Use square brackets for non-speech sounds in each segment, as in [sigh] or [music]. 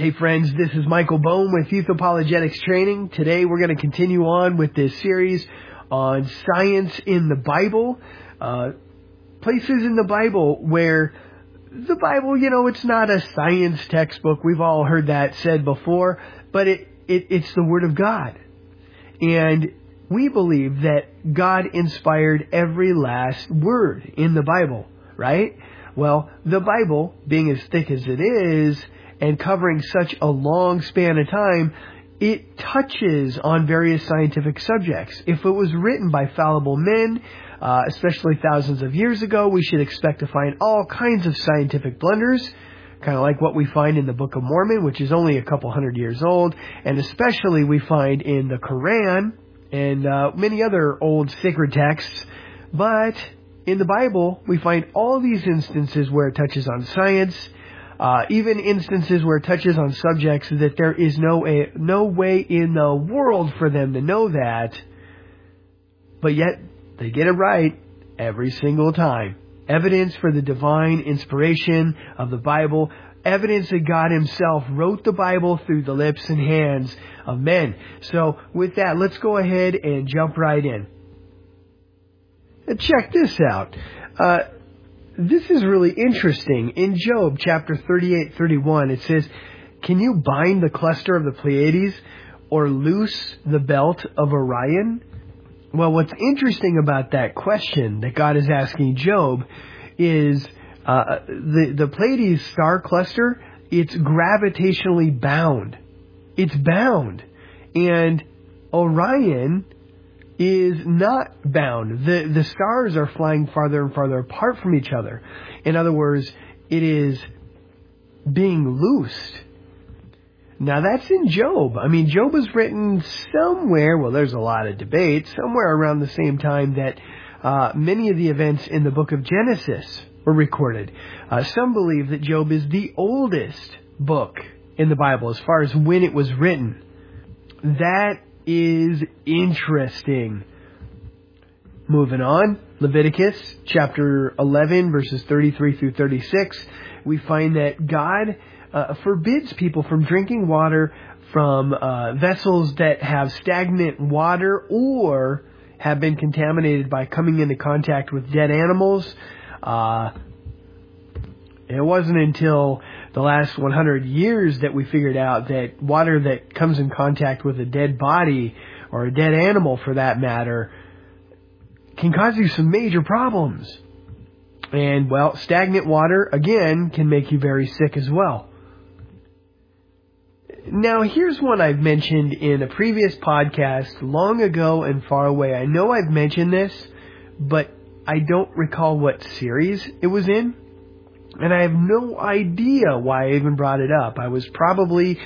Hey friends, this is Michael Bohm with Youth Apologetics Training. Today we're going to continue on with this series on science in the Bible. Uh, places in the Bible where the Bible, you know, it's not a science textbook. We've all heard that said before, but it, it it's the Word of God. And we believe that God inspired every last word in the Bible, right? Well, the Bible, being as thick as it is, and covering such a long span of time, it touches on various scientific subjects. If it was written by fallible men, uh, especially thousands of years ago, we should expect to find all kinds of scientific blunders, kind of like what we find in the Book of Mormon, which is only a couple hundred years old, and especially we find in the Quran and uh, many other old sacred texts. But in the Bible, we find all these instances where it touches on science uh, even instances where it touches on subjects that there is no a, no way in the world for them to know that, but yet they get it right every single time. Evidence for the divine inspiration of the Bible, evidence that God Himself wrote the Bible through the lips and hands of men. So, with that, let's go ahead and jump right in. Check this out. Uh, this is really interesting. In Job chapter 38, 31, it says, Can you bind the cluster of the Pleiades or loose the belt of Orion? Well, what's interesting about that question that God is asking Job is uh, the, the Pleiades star cluster, it's gravitationally bound. It's bound. And Orion is not bound. The, the stars are flying farther and farther apart from each other. In other words, it is being loosed. Now that's in Job. I mean, Job was written somewhere, well, there's a lot of debate, somewhere around the same time that uh, many of the events in the book of Genesis were recorded. Uh, some believe that Job is the oldest book in the Bible as far as when it was written. That is interesting. Moving on, Leviticus chapter 11 verses 33 through 36, we find that God uh, forbids people from drinking water from uh, vessels that have stagnant water or have been contaminated by coming into contact with dead animals. Uh, it wasn't until the last 100 years that we figured out that water that comes in contact with a dead body or a dead animal for that matter can cause you some major problems. And well, stagnant water again can make you very sick as well. Now, here's one I've mentioned in a previous podcast long ago and far away. I know I've mentioned this, but I don't recall what series it was in. And I have no idea why I even brought it up. I was probably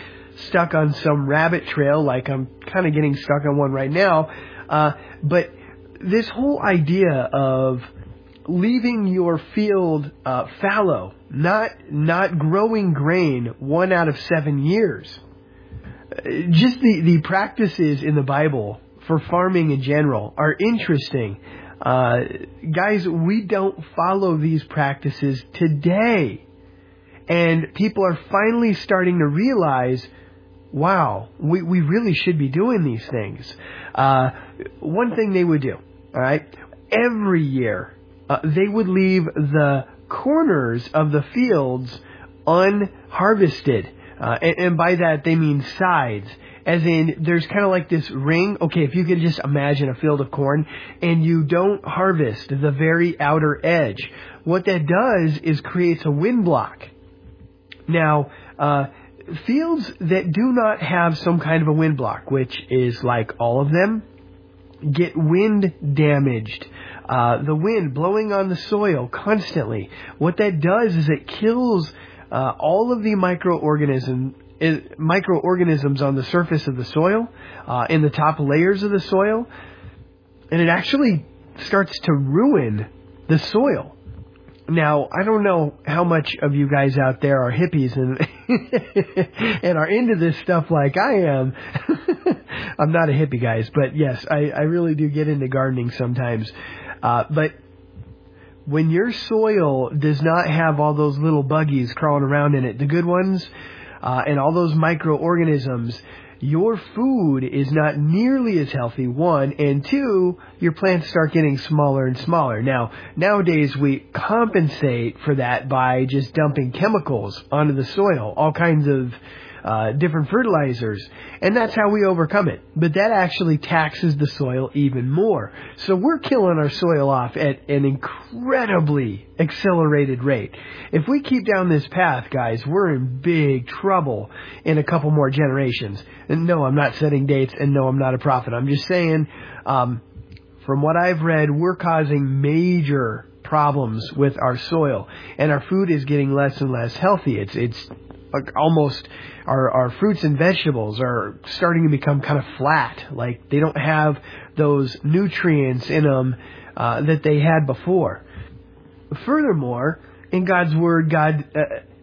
stuck on some rabbit trail, like I'm kind of getting stuck on one right now. Uh, but this whole idea of leaving your field uh, fallow, not not growing grain one out of seven years. Just the, the practices in the Bible for farming in general are interesting. Uh, guys, we don't follow these practices today. And people are finally starting to realize, wow, we, we really should be doing these things. Uh, one thing they would do, alright, every year, uh, they would leave the corners of the fields unharvested. Uh, and, and by that they mean sides as in there's kind of like this ring. Okay, if you could just imagine a field of corn and you don't harvest the very outer edge, what that does is creates a wind block. Now, uh, fields that do not have some kind of a wind block, which is like all of them, get wind damaged. Uh, the wind blowing on the soil constantly. What that does is it kills uh, all of the microorganisms on the surface of the soil, uh, in the top layers of the soil, and it actually starts to ruin the soil. Now, I don't know how much of you guys out there are hippies and [laughs] and are into this stuff like I am. [laughs] I'm not a hippie, guys, but yes, I, I really do get into gardening sometimes. Uh, but when your soil does not have all those little buggies crawling around in it, the good ones, uh, and all those microorganisms, your food is not nearly as healthy, one, and two, your plants start getting smaller and smaller. Now, nowadays we compensate for that by just dumping chemicals onto the soil, all kinds of uh, different fertilizers, and that's how we overcome it. But that actually taxes the soil even more. So we're killing our soil off at an incredibly accelerated rate. If we keep down this path, guys, we're in big trouble in a couple more generations. And no, I'm not setting dates, and no, I'm not a prophet. I'm just saying, um, from what I've read, we're causing major problems with our soil, and our food is getting less and less healthy. It's it's like almost our our fruits and vegetables are starting to become kind of flat. Like they don't have those nutrients in them uh, that they had before. Furthermore, in God's word, God uh,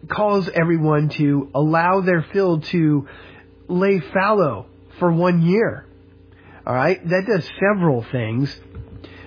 calls everyone to allow their field to lay fallow for one year. All right, that does several things.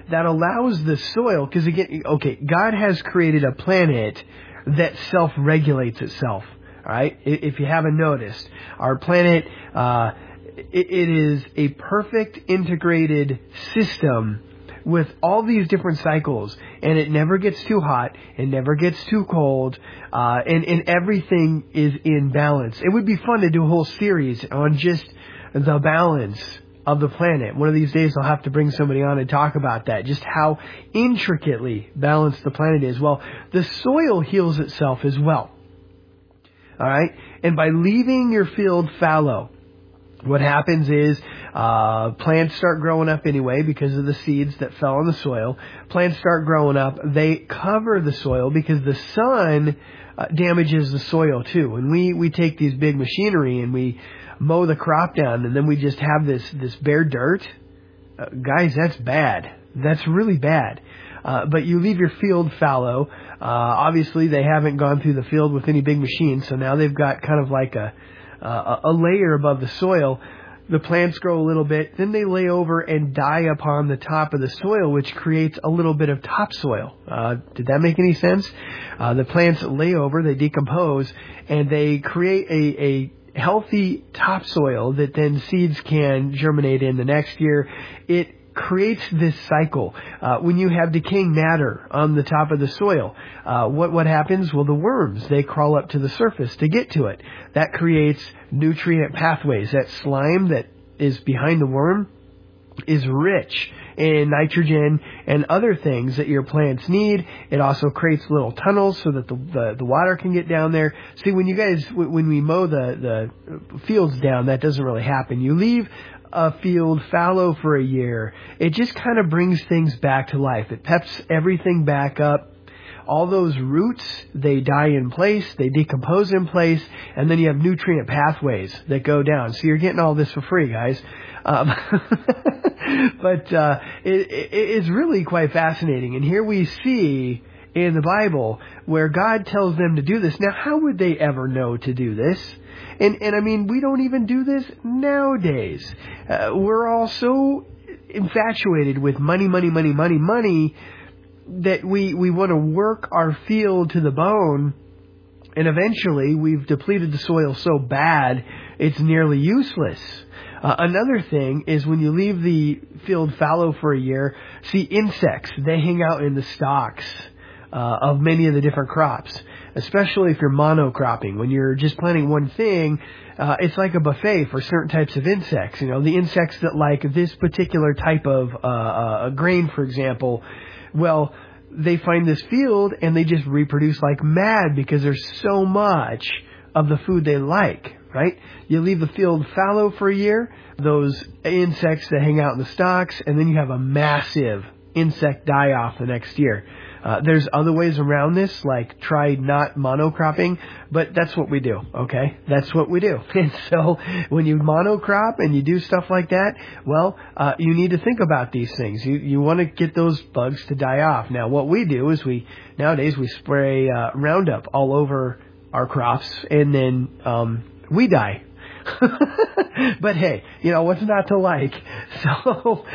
That allows the soil, because again, okay, God has created a planet that self-regulates itself. Right, if you haven't noticed, our planet uh, it, it is a perfect integrated system with all these different cycles, and it never gets too hot, it never gets too cold, uh, and and everything is in balance. It would be fun to do a whole series on just the balance of the planet. One of these days I'll have to bring somebody on and talk about that, just how intricately balanced the planet is. Well, the soil heals itself as well. Alright? And by leaving your field fallow, what happens is uh, plants start growing up anyway because of the seeds that fell on the soil. Plants start growing up. They cover the soil because the sun uh, damages the soil too. And we we take these big machinery and we mow the crop down, and then we just have this this bare dirt. Uh, guys, that's bad. That's really bad. Uh, but you leave your field fallow. Uh, obviously, they haven't gone through the field with any big machines, so now they've got kind of like a uh, a layer above the soil. The plants grow a little bit, then they lay over and die upon the top of the soil, which creates a little bit of topsoil. Uh, did that make any sense? Uh, the plants lay over, they decompose, and they create a, a healthy topsoil that then seeds can germinate in the next year. It creates this cycle. Uh, when you have decaying matter on the top of the soil, uh, what what happens? Well, the worms they crawl up to the surface to get to it. That creates nutrient pathways. That slime that is behind the worm is rich in nitrogen and other things that your plants need. It also creates little tunnels so that the, the, the water can get down there. See, when you guys, when we mow the, the fields down, that doesn't really happen. You leave a field fallow for a year. It just kind of brings things back to life. It peps everything back up all those roots, they die in place, they decompose in place, and then you have nutrient pathways that go down. So you're getting all this for free, guys. Um, [laughs] but uh, it, it is really quite fascinating. And here we see in the Bible where God tells them to do this. Now, how would they ever know to do this? And and I mean, we don't even do this nowadays. Uh, we're all so infatuated with money, money, money, money, money that we we want to work our field to the bone and eventually we've depleted the soil so bad it's nearly useless. Uh, another thing is when you leave the field fallow for a year, see insects, they hang out in the stalks uh, of many of the different crops, especially if you're monocropping. When you're just planting one thing, uh, it's like a buffet for certain types of insects. You know, the insects that like this particular type of uh, uh, grain, for example, well, they find this field and they just reproduce like mad because there's so much of the food they like, right? You leave the field fallow for a year, those insects that hang out in the stalks, and then you have a massive insect die off the next year. Uh, there's other ways around this, like try not monocropping, but that's what we do, okay? That's what we do. [laughs] And so when you monocrop and you do stuff like that, well, uh, you need to think about these things. You, you want to get those bugs to die off. Now, what we do is we, nowadays we spray uh, Roundup all over our crops and then um, we die [laughs] but hey, you know what's not to like. [laughs] So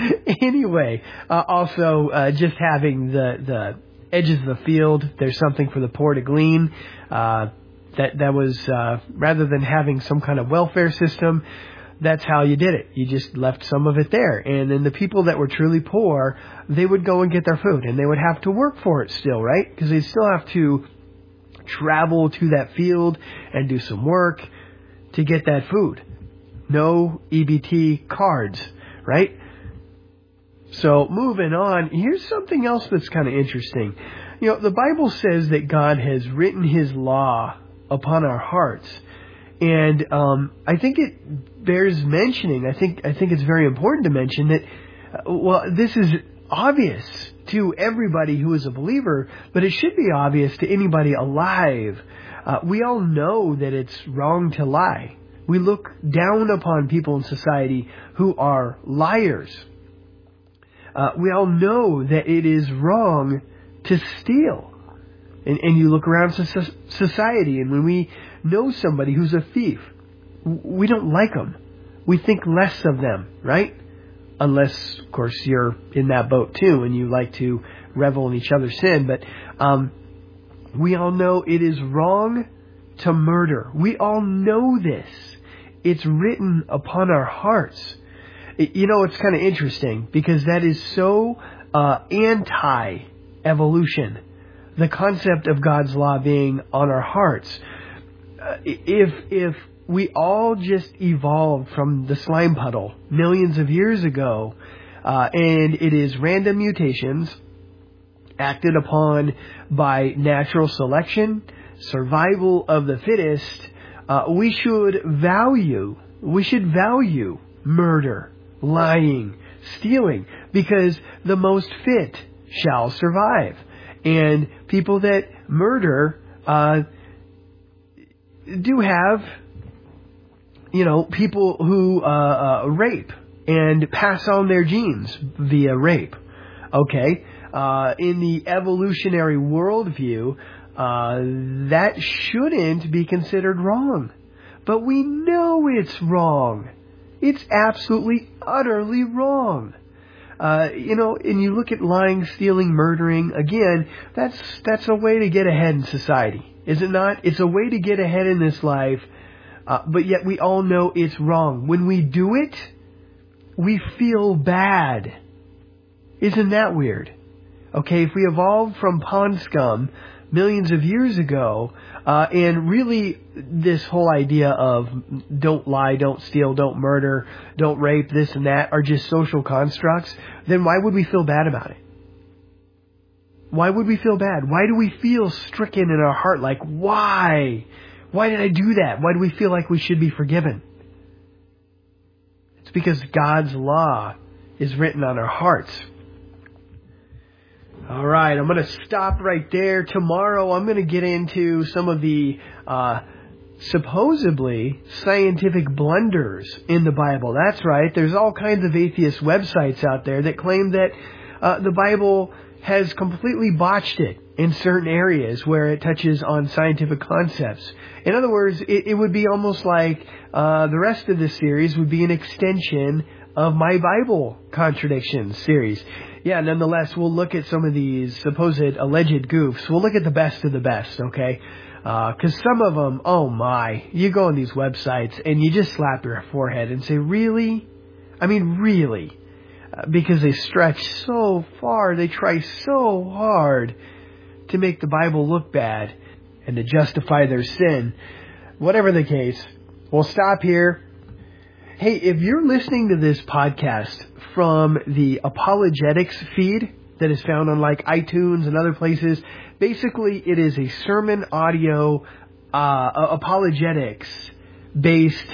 anyway, uh, also uh, just having the the edges of the field. There's something for the poor to glean. Uh, That that was uh, rather than having some kind of welfare system, that's how you did it. You just left some of it there. And then the people that were truly poor, they would go and get their food and they would have to work for it still, right? Because they still have to travel to that field and do some work to get that food. No EBT cards, right? So moving on, here's something else that's kind of interesting. You know, the Bible says that God has written His law upon our hearts. And um, I think it bears mentioning. I think I think it's very important to mention that. Uh, well, this is obvious to everybody who is a believer, but it should be obvious to anybody alive. Uh, we all know that it's wrong to lie. We look down upon people in society who are liars. Uh, we all know that it is wrong to steal. And, and you look around society, and when we know somebody who's a thief, we don't like them. We think less of them, right? Unless, of course, you're in that boat too, and you like to revel in each other's sin. But um, we all know it is wrong to murder. We all know this. It's written upon our hearts. You know, it's kind of interesting because that is so uh, anti evolution. The concept of God's law being on our hearts. Uh, if if we all just evolved from the slime puddle millions of years ago, uh, and it is random mutations acted upon by natural selection, survival of the fittest, uh, we should value, we should value murder, lying, stealing, because the most fit shall survive. And people that murder, uh, do have, you know, people who uh, uh, rape and pass on their genes via rape. Okay, uh, in the evolutionary worldview, uh, that shouldn't be considered wrong, but we know it's wrong. It's absolutely, utterly wrong. Uh, you know, and you look at lying, stealing, murdering, again, that's, that's a way to get ahead in society. Is it not? It's a way to get ahead in this life, uh, but yet we all know it's wrong. When we do it, we feel bad. Isn't that weird? Okay, if we evolved from pond scum millions of years ago, uh, and really this whole idea of don't lie, don't steal, don't murder, don't rape, this and that are just social constructs, then why would we feel bad about it? Why would we feel bad? Why do we feel stricken in our heart like, why? Why did I do that? Why do we feel like we should be forgiven? It's because God's law is written on our hearts. All right, I'm going to stop right there. Tomorrow, I'm going to get into some of the uh, supposedly scientific blunders in the Bible. That's right. There's all kinds of atheist websites out there that claim that uh, the Bible has completely botched it in certain areas where it touches on scientific concepts. In other words, it, it would be almost like uh, the rest of this series would be an extension of my Bible contradictions series. Yeah, nonetheless, we'll look at some of these supposed alleged goofs. We'll look at the best of the best, okay? Because uh, some of them, oh my, you go on these websites and you just slap your forehead and say, really? I mean, really? because they stretch so far, they try so hard to make the Bible look bad and to justify their sin. Whatever the case, we'll stop here. Hey, if you're listening to this podcast from the apologetics feed that is found on like iTunes and other places, basically it is a sermon audio uh, apologetics based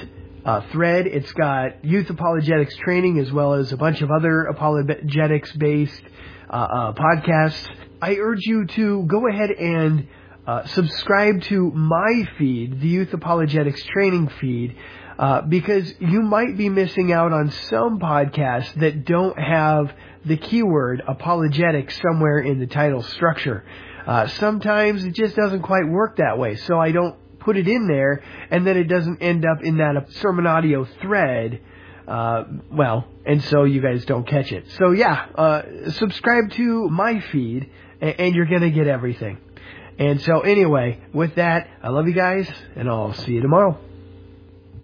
uh, thread. It's got youth apologetics training as well as a bunch of other apologetics based uh, uh, podcasts. I urge you to go ahead and uh, subscribe to my feed, the Youth Apologetics Training feed, uh, because you might be missing out on some podcasts that don't have the keyword apologetic somewhere in the title structure. Uh, sometimes it just doesn't quite work that way, so I don't put it in there, and then it doesn't end up in that sermon audio thread. Uh, well, and so you guys don't catch it. So yeah, uh, subscribe to my feed, and, and you're gonna get everything. And so, anyway, with that, I love you guys, and I'll see you tomorrow.